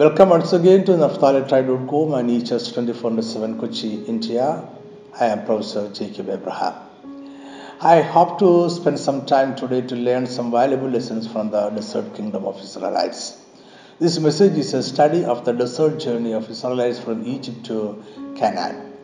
Welcome once again to naphtalitribe.com and EHS 24 7 Kochi, India. I am Professor Jacob Abraham. I hope to spend some time today to learn some valuable lessons from the desert kingdom of Israelites. This message is a study of the desert journey of Israelites from Egypt to Canaan.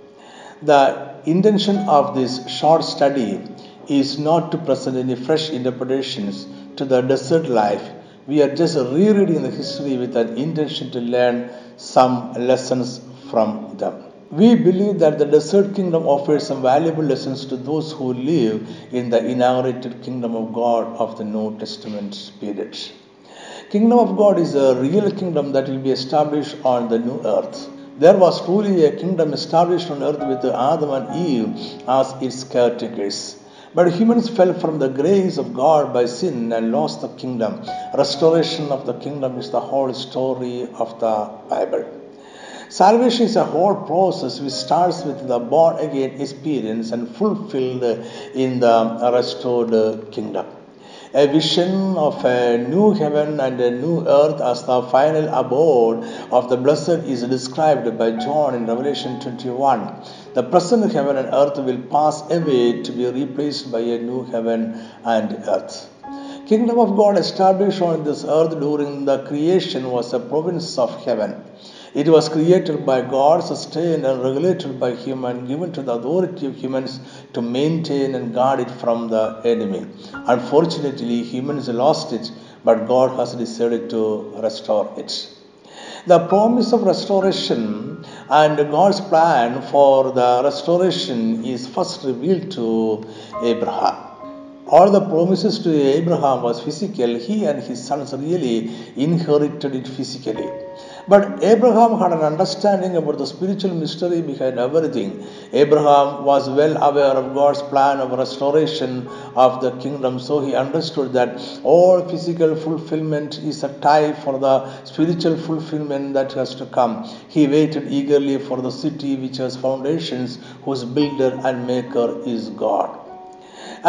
The intention of this short study is not to present any fresh interpretations to the desert life we are just rereading the history with an intention to learn some lessons from them. We believe that the desert kingdom offers some valuable lessons to those who live in the inaugurated kingdom of God of the New Testament period. Kingdom of God is a real kingdom that will be established on the new earth. There was truly a kingdom established on earth with Adam and Eve as its caretakers. But humans fell from the grace of God by sin and lost the kingdom. Restoration of the kingdom is the whole story of the Bible. Salvation is a whole process which starts with the born again experience and fulfilled in the restored kingdom. A vision of a new heaven and a new earth as the final abode of the blessed is described by John in Revelation 21. The present heaven and earth will pass away to be replaced by a new heaven and earth. Kingdom of God established on this earth during the creation was a province of heaven. It was created by God, sustained and regulated by Him, and given to the authority of humans to maintain and guard it from the enemy. Unfortunately, humans lost it, but God has decided to restore it. The promise of restoration and God's plan for the restoration is first revealed to Abraham. All the promises to Abraham was physical. He and his sons really inherited it physically. But Abraham had an understanding about the spiritual mystery behind everything. Abraham was well aware of God's plan of restoration of the kingdom, so he understood that all physical fulfillment is a type for the spiritual fulfillment that has to come. He waited eagerly for the city which has foundations, whose builder and maker is God.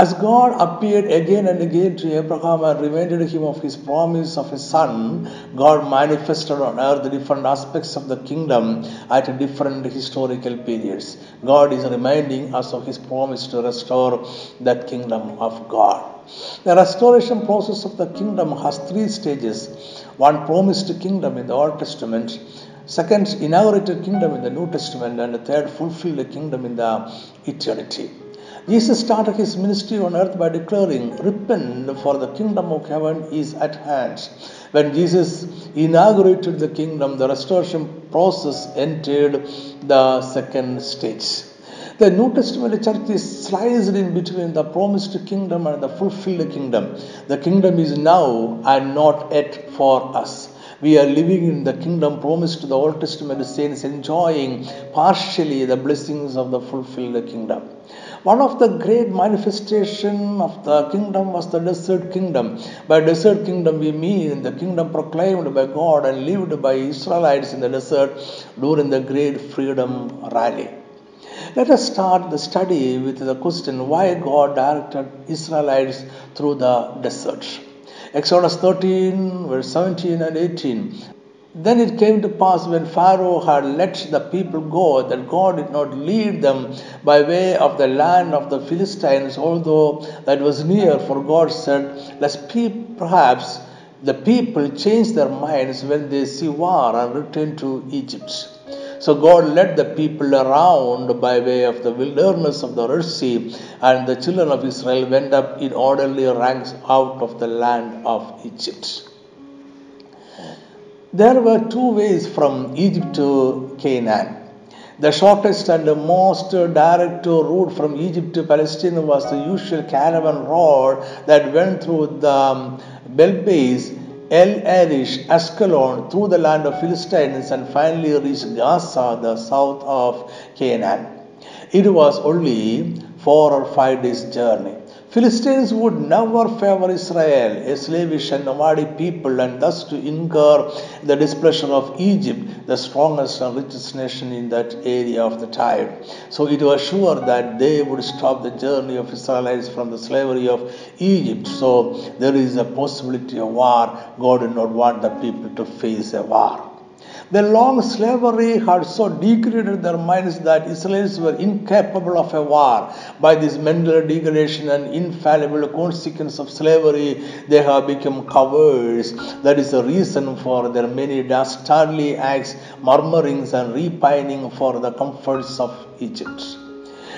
As God appeared again and again to Abraham and reminded him of his promise of his son, God manifested on earth different aspects of the kingdom at different historical periods. God is reminding us of his promise to restore that kingdom of God. The restoration process of the kingdom has three stages one promised kingdom in the Old Testament, second, inaugurated kingdom in the New Testament, and the third, fulfilled kingdom in the eternity. Jesus started his ministry on earth by declaring, Repent, for the kingdom of heaven is at hand. When Jesus inaugurated the kingdom, the restoration process entered the second stage. The New Testament church is sliced in between the promised kingdom and the fulfilled kingdom. The kingdom is now and not yet for us. We are living in the kingdom promised to the Old Testament saints, enjoying partially the blessings of the fulfilled kingdom. One of the great manifestation of the kingdom was the desert kingdom. By desert kingdom we mean the kingdom proclaimed by God and lived by Israelites in the desert during the great freedom rally. Let us start the study with the question why God directed Israelites through the desert. Exodus 13, verse 17 and 18. Then it came to pass when Pharaoh had let the people go that God did not lead them by way of the land of the Philistines, although that was near, for God said, Lest perhaps the people change their minds when they see war and return to Egypt. So God led the people around by way of the wilderness of the Red Sea, and the children of Israel went up in orderly ranks out of the land of Egypt. There were two ways from Egypt to Canaan. The shortest and the most direct route from Egypt to Palestine was the usual caravan road that went through the um, Belbeis, El Arish, Ascalon, through the land of Philistines, and finally reached Gaza, the south of Canaan. It was only four or five days' journey. Philistines would never favor Israel, a slavish and nomadic people, and thus to incur the displeasure of Egypt, the strongest and richest nation in that area of the time. So it was sure that they would stop the journey of Israelites from the slavery of Egypt. So there is a possibility of war. God did not want the people to face a war. The long slavery had so degraded their minds that Israelites were incapable of a war. By this mental degradation and infallible consequence of slavery, they have become cowards. That is the reason for their many dastardly acts, murmurings, and repining for the comforts of Egypt.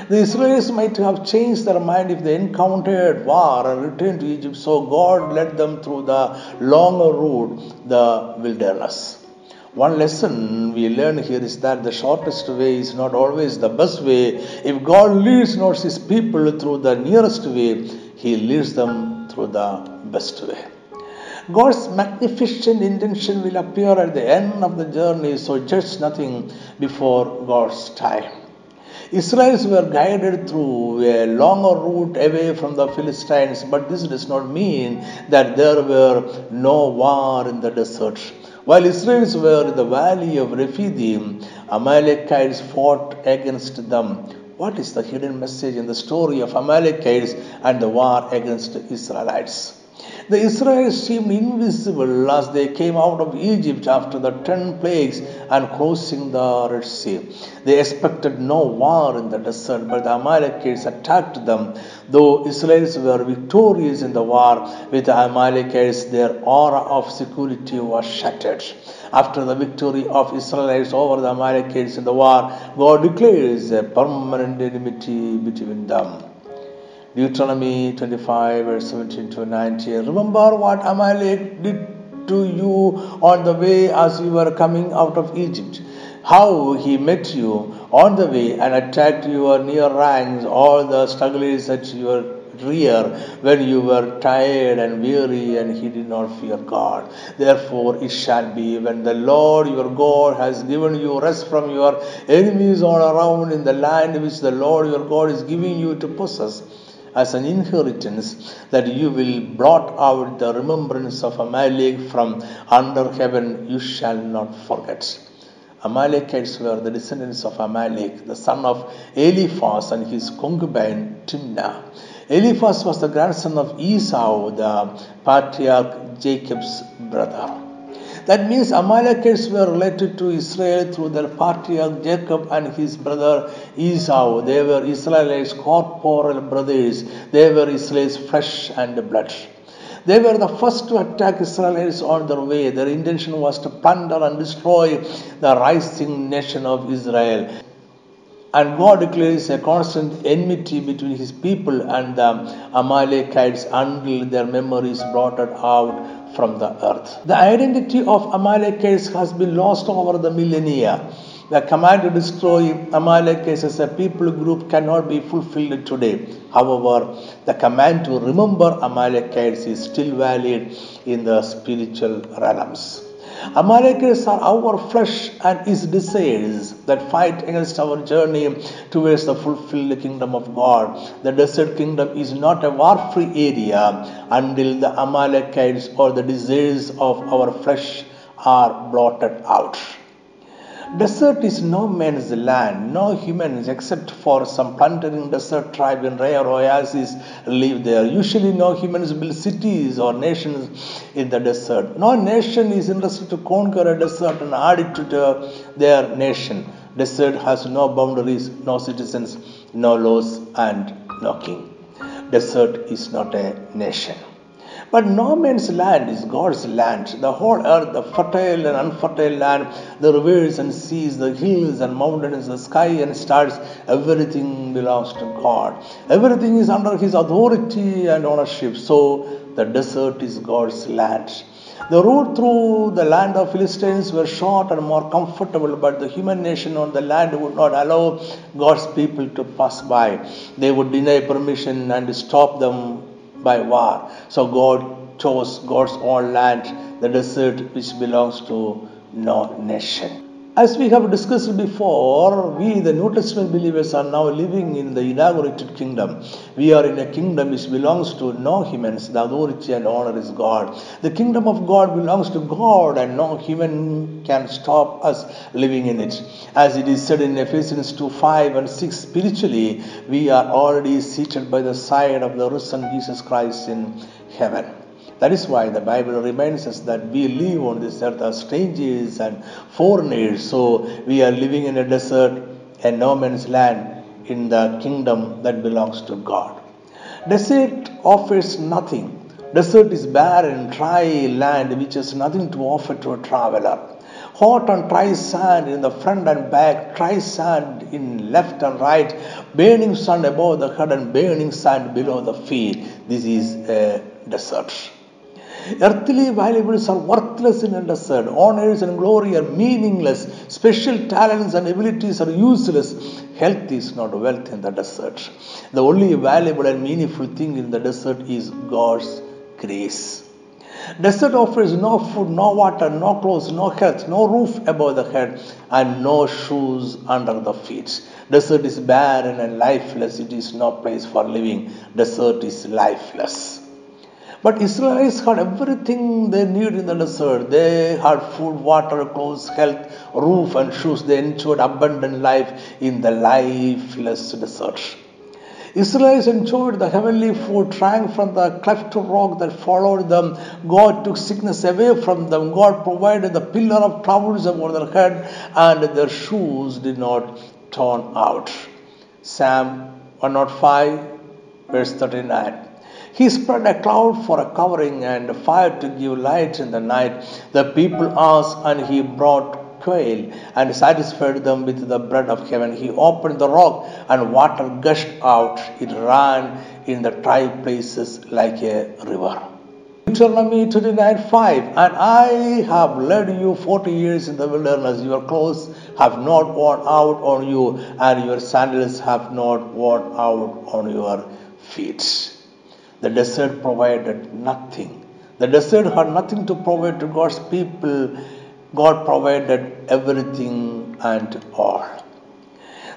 The Israelites might have changed their mind if they encountered war and returned to Egypt, so God led them through the longer route, the wilderness. One lesson we learn here is that the shortest way is not always the best way. If God leads not his people through the nearest way, he leads them through the best way. God's magnificent intention will appear at the end of the journey, so judge nothing before God's time. Israelites were guided through a longer route away from the Philistines, but this does not mean that there were no war in the desert. While Israelites were in the valley of Rephidim, Amalekites fought against them. What is the hidden message in the story of Amalekites and the war against Israelites? The Israelites seemed invisible as they came out of Egypt after the ten plagues and crossing the Red Sea. They expected no war in the desert, but the Amalekites attacked them. Though Israelites were victorious in the war with the Amalekites, their aura of security was shattered. After the victory of Israelites over the Amalekites in the war, God declares a permanent enmity between them. Deuteronomy 25, verse 17 to 19. Remember what Amalek did to you on the way as you were coming out of Egypt, how he met you on the way and attacked your near ranks, all the struggles at your rear when you were tired and weary and he did not fear God. Therefore it shall be when the Lord your God has given you rest from your enemies all around in the land which the Lord your God is giving you to possess as an inheritance that you will blot out the remembrance of Amalek from under heaven, you shall not forget. Amalekites were the descendants of Amalek, the son of Eliphaz and his concubine Timnah. Eliphaz was the grandson of Esau, the patriarch Jacob's brother. That means Amalekites were related to Israel through their patriarch Jacob and his brother Esau. They were Israelites' corporal brothers. They were Israel's flesh and blood. They were the first to attack Israelites on their way. Their intention was to plunder and destroy the rising nation of Israel. And God declares a constant enmity between his people and the Amalekites until their memory is blotted out from the earth. The identity of Amalekites has been lost over the millennia. The command to destroy Amalekites as a people group cannot be fulfilled today. However, the command to remember Amalekites is still valid in the spiritual realms. Amalekites are our flesh and its desires that fight against our journey towards the fulfilled kingdom of God. The desert kingdom is not a war free area until the Amalekites or the desires of our flesh are blotted out. Desert is no man's land. No humans, except for some plundering desert tribe in rare oases, live there. Usually, no humans build cities or nations in the desert. No nation is interested to conquer a desert and add it to the, their nation. Desert has no boundaries, no citizens, no laws, and no king. Desert is not a nation. But no man's land is God's land. The whole earth, the fertile and unfertile land, the rivers and seas, the hills and mountains, the sky and stars, everything belongs to God. Everything is under His authority and ownership. So the desert is God's land. The route through the land of Philistines were short and more comfortable, but the human nation on the land would not allow God's people to pass by. They would deny permission and stop them by war. So God chose God's own land, the desert which belongs to no nation. As we have discussed before, we, the New Testament believers, are now living in the inaugurated kingdom. We are in a kingdom which belongs to no humans. The authority and honor is God. The kingdom of God belongs to God, and no human can stop us living in it. As it is said in Ephesians 2 5 and 6, spiritually, we are already seated by the side of the risen Jesus Christ in heaven. That is why the Bible reminds us that we live on this earth as strangers and foreigners. So we are living in a desert, a no man's land in the kingdom that belongs to God. Desert offers nothing. Desert is barren, dry land which has nothing to offer to a traveler hot and dry sand in the front and back, dry sand in left and right, burning sand above the head and burning sand below the feet. This is a desert. Earthly valuables are worthless in a desert. Honors and glory are meaningless. Special talents and abilities are useless. Health is not wealth in the desert. The only valuable and meaningful thing in the desert is God's grace. Desert offers no food, no water, no clothes, no health, no roof above the head, and no shoes under the feet. Desert is barren and lifeless. It is no place for living. Desert is lifeless. But Israelites had everything they need in the desert. They had food, water, clothes, health, roof, and shoes. They enjoyed abundant life in the lifeless desert. Israelites enjoyed the heavenly food, drank from the cleft rock that followed them. God took sickness away from them. God provided the pillar of clouds over their head, and their shoes did not turn out. Psalm 105, verse 39. He spread a cloud for a covering and fire to give light in the night. The people asked, and he brought quail and satisfied them with the bread of heaven. He opened the rock and water gushed out. It ran in the dry places like a river. Deuteronomy 29 5 And I have led you 40 years in the wilderness. Your clothes have not worn out on you, and your sandals have not worn out on your feet. The desert provided nothing. The desert had nothing to provide to God's people God provided everything and all.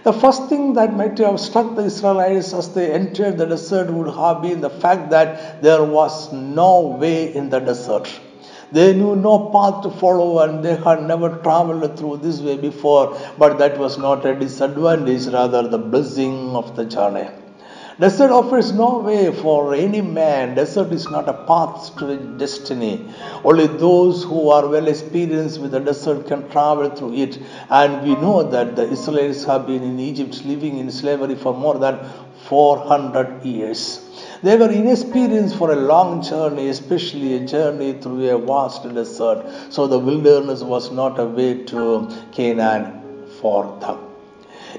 The first thing that might have struck the Israelites as they entered the desert would have been the fact that there was no way in the desert. They knew no path to follow and they had never traveled through this way before, but that was not a disadvantage, rather, the blessing of the journey. Desert offers no way for any man. Desert is not a path to destiny. Only those who are well experienced with the desert can travel through it. And we know that the Israelites have been in Egypt living in slavery for more than 400 years. They were inexperienced for a long journey, especially a journey through a vast desert. So the wilderness was not a way to Canaan for them.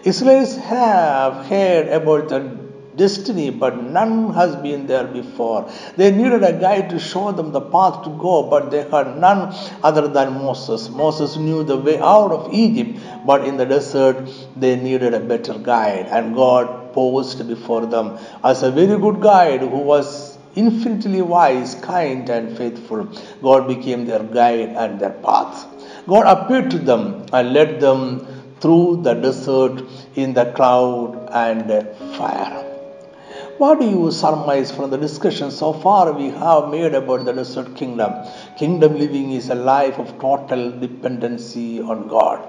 Israelites have heard about the destiny, but none has been there before. They needed a guide to show them the path to go, but they had none other than Moses. Moses knew the way out of Egypt, but in the desert they needed a better guide, and God posed before them as a very good guide who was infinitely wise, kind, and faithful. God became their guide and their path. God appeared to them and led them through the desert in the cloud and fire. What do you surmise from the discussion so far we have made about the desert kingdom? Kingdom living is a life of total dependency on God.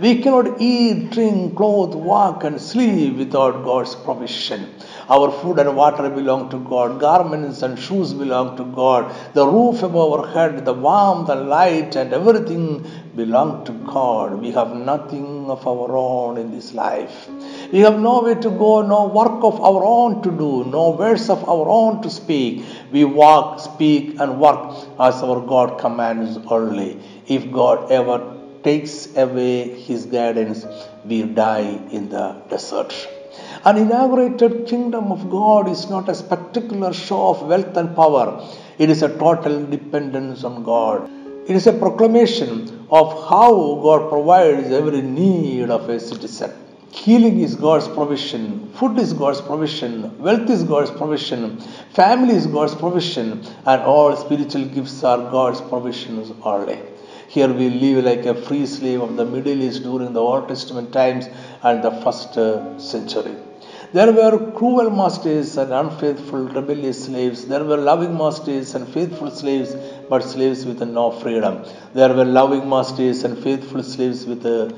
We cannot eat, drink, clothe, walk, and sleep without God's provision. Our food and water belong to God. Garments and shoes belong to God. The roof above our head, the warmth and light, and everything belong to God. We have nothing of our own in this life. We have no way to go, no work of our own to do, no words of our own to speak. We walk, speak, and work as our God commands only. If God ever takes away his guidance, we die in the desert. An inaugurated kingdom of God is not a spectacular show of wealth and power. It is a total dependence on God. It is a proclamation of how God provides every need of a citizen. Healing is God's provision, food is God's provision, wealth is God's provision, family is God's provision, and all spiritual gifts are God's provisions only. Here we live like a free slave of the Middle East during the Old Testament times and the first century. There were cruel masters and unfaithful, rebellious slaves. There were loving masters and faithful slaves, but slaves with no freedom. There were loving masters and faithful slaves with uh,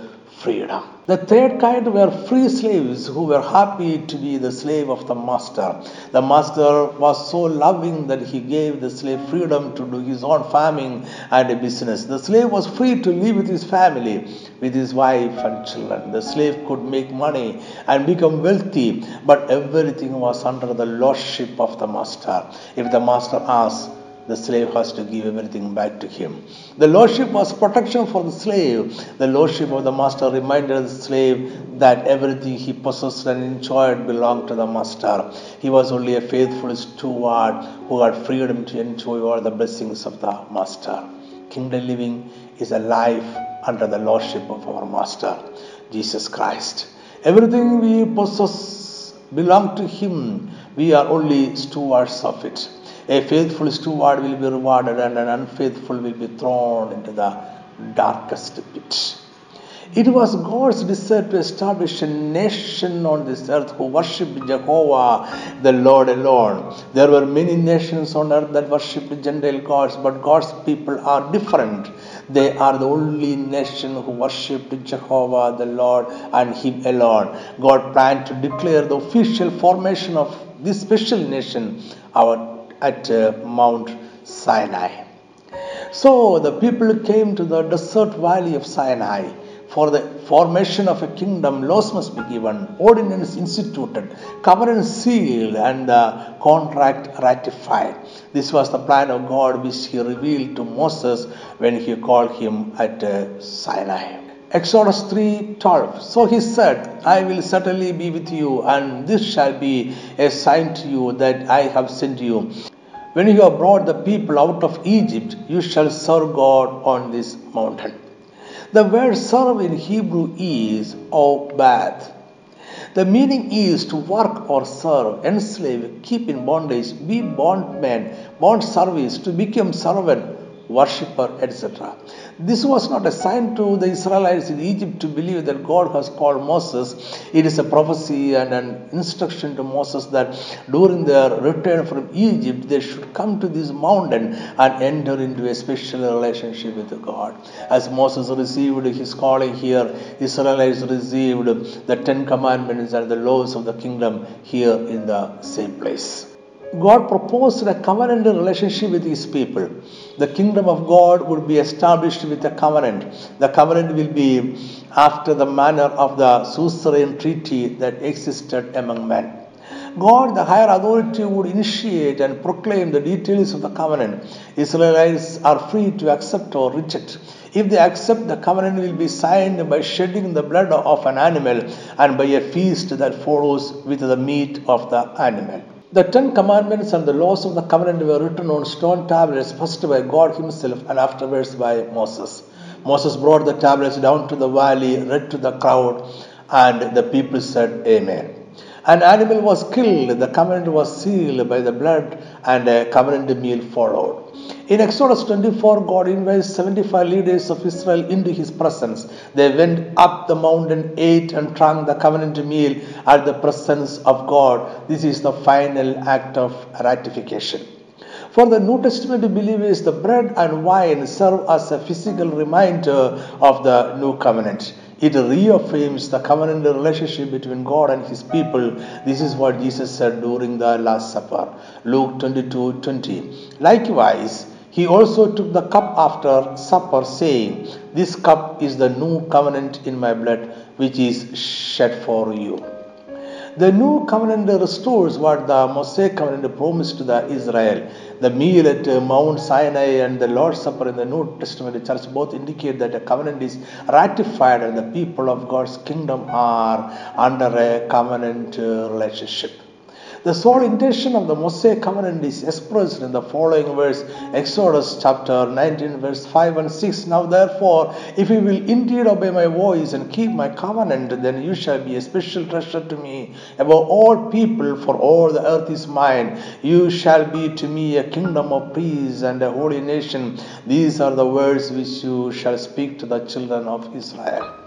freedom. The third kind were free slaves who were happy to be the slave of the master. The master was so loving that he gave the slave freedom to do his own farming and business. The slave was free to live with his family, with his wife and children. The slave could make money and become wealthy, but everything was under the lordship of the master. If the master asked, the slave has to give everything back to him. The lordship was protection for the slave. The lordship of the master reminded the slave that everything he possessed and enjoyed belonged to the master. He was only a faithful steward who had freedom to enjoy all the blessings of the master. Kingdom living is a life under the lordship of our master, Jesus Christ. Everything we possess belongs to him. We are only stewards of it. A faithful steward will be rewarded, and an unfaithful will be thrown into the darkest pit. It was God's desire to establish a nation on this earth who worshipped Jehovah, the Lord alone. There were many nations on earth that worshipped Gentile gods, but God's people are different. They are the only nation who worshipped Jehovah, the Lord, and Him alone. God planned to declare the official formation of this special nation, our at uh, Mount Sinai. So the people came to the desert valley of Sinai. For the formation of a kingdom, laws must be given, ordinance instituted, covenant sealed, and the contract ratified. This was the plan of God which He revealed to Moses when He called him at uh, Sinai. Exodus 3:12 So he said I will certainly be with you and this shall be a sign to you that I have sent you when you have brought the people out of Egypt, you shall serve God on this mountain. The word serve in Hebrew is obad. The meaning is to work or serve, enslave, keep in bondage, be bondman, bond service, to become servant, worshipper, etc. This was not a sign to the Israelites in Egypt to believe that God has called Moses. It is a prophecy and an instruction to Moses that during their return from Egypt, they should come to this mountain and enter into a special relationship with God. As Moses received his calling here, Israelites received the Ten Commandments and the laws of the kingdom here in the same place. God proposed a covenant relationship with his people. The kingdom of God would be established with a covenant. The covenant will be after the manner of the suzerain treaty that existed among men. God, the higher authority, would initiate and proclaim the details of the covenant. Israelites are free to accept or reject. If they accept, the covenant will be signed by shedding the blood of an animal and by a feast that follows with the meat of the animal. The Ten Commandments and the laws of the covenant were written on stone tablets, first by God Himself and afterwards by Moses. Moses brought the tablets down to the valley, read to the crowd, and the people said, Amen. An animal was killed, the covenant was sealed by the blood, and a covenant meal followed. In Exodus 24, God invites 75 leaders of Israel into his presence. They went up the mountain, ate, and drank the covenant meal at the presence of God. This is the final act of ratification. For the New Testament believers, the bread and wine serve as a physical reminder of the new covenant. It reaffirms the covenant relationship between God and his people. This is what Jesus said during the Last Supper. Luke 22 20. Likewise, he also took the cup after supper, saying, This cup is the new covenant in my blood, which is shed for you. The new covenant restores what the Mosaic covenant promised to the Israel. The meal at uh, Mount Sinai and the Lord's Supper in the New Testament church both indicate that a covenant is ratified and the people of God's kingdom are under a covenant uh, relationship. The sole intention of the Mosaic covenant is expressed in the following verse, Exodus chapter 19, verse 5 and 6. Now, therefore, if you will indeed obey my voice and keep my covenant, then you shall be a special treasure to me above all people, for all the earth is mine. You shall be to me a kingdom of priests and a holy nation. These are the words which you shall speak to the children of Israel.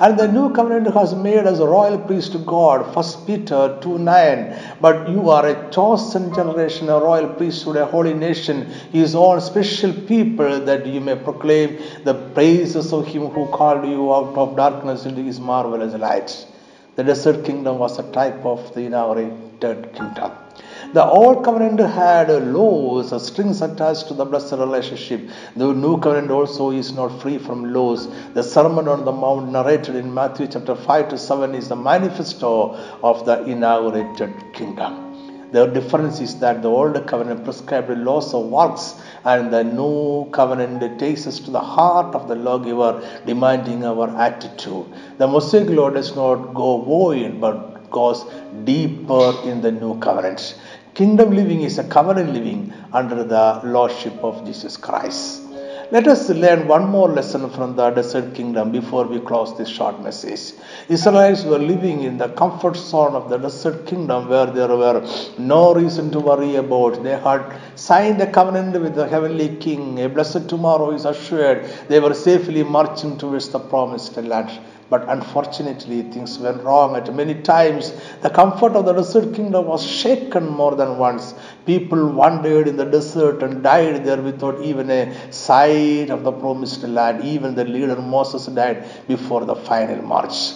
And the new covenant has made us a royal priest to God. 1 Peter 2 9. But you are a chosen generation, a royal priesthood, a holy nation, his own special people, that you may proclaim the praises of him who called you out of darkness into his marvelous light. The desert kingdom was a type of the inaugurated kingdom. The old covenant had laws, uh, strings attached to the blessed relationship. The new covenant also is not free from laws. The Sermon on the Mount narrated in Matthew chapter 5 to 7 is the manifesto of the inaugurated kingdom. The difference is that the old covenant prescribed laws of works and the new covenant takes us to the heart of the lawgiver, demanding our attitude. The Mosaic law does not go void but goes deeper in the new covenant. Kingdom living is a covenant living under the lordship of Jesus Christ. Let us learn one more lesson from the desert kingdom before we close this short message. Israelites were living in the comfort zone of the desert kingdom where there were no reason to worry about. They had signed a covenant with the heavenly king. A blessed tomorrow is assured. They were safely marching towards the promised land. But unfortunately, things went wrong at many times. The comfort of the desert kingdom was shaken more than once. People wandered in the desert and died there without even a sight of the promised land. Even the leader Moses died before the final march.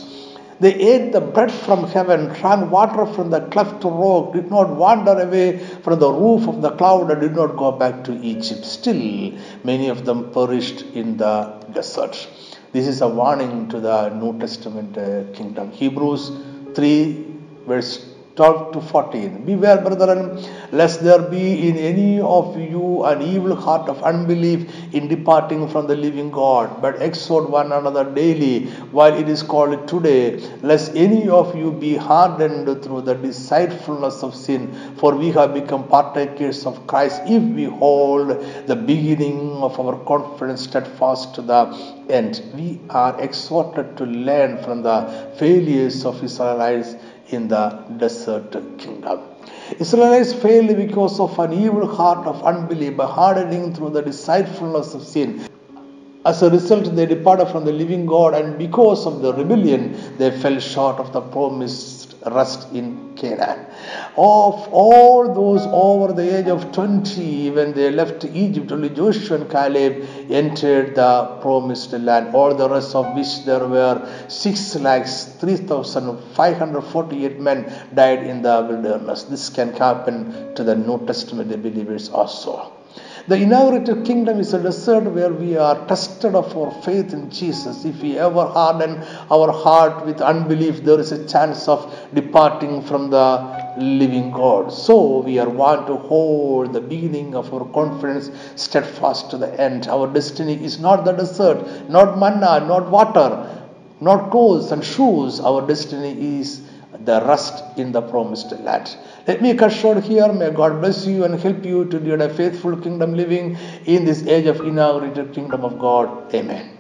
They ate the bread from heaven, drank water from the cleft rock, did not wander away from the roof of the cloud, and did not go back to Egypt. Still, many of them perished in the desert. This is a warning to the New Testament uh, kingdom. Hebrews 3, verse 12 to 14. Beware, brethren, lest there be in any of you an evil heart of unbelief in departing from the living God, but exhort one another daily while it is called today, lest any of you be hardened through the deceitfulness of sin. For we have become partakers of Christ if we hold the beginning of our confidence steadfast to the end. We are exhorted to learn from the failures of Israelites in the desert kingdom. Israelites failed because of an evil heart of unbelief by hardening through the deceitfulness of sin. As a result, they departed from the living God, and because of the rebellion, they fell short of the promised rest in Canaan. Of all those over the age of 20, when they left Egypt, only Joshua and Caleb entered the promised land. All the rest of which there were 6 lakhs 3,548 men died in the wilderness. This can happen to the New Testament believers also. The inaugurated kingdom is a desert where we are tested of our faith in Jesus. If we ever harden our heart with unbelief, there is a chance of departing from the living God. So we are want to hold the beginning of our confidence steadfast to the end. Our destiny is not the desert, not manna, not water, not clothes and shoes. Our destiny is the rest in the promised land. Let me cut short here. May God bless you and help you to lead a faithful kingdom living in this age of inaugurated kingdom of God. Amen.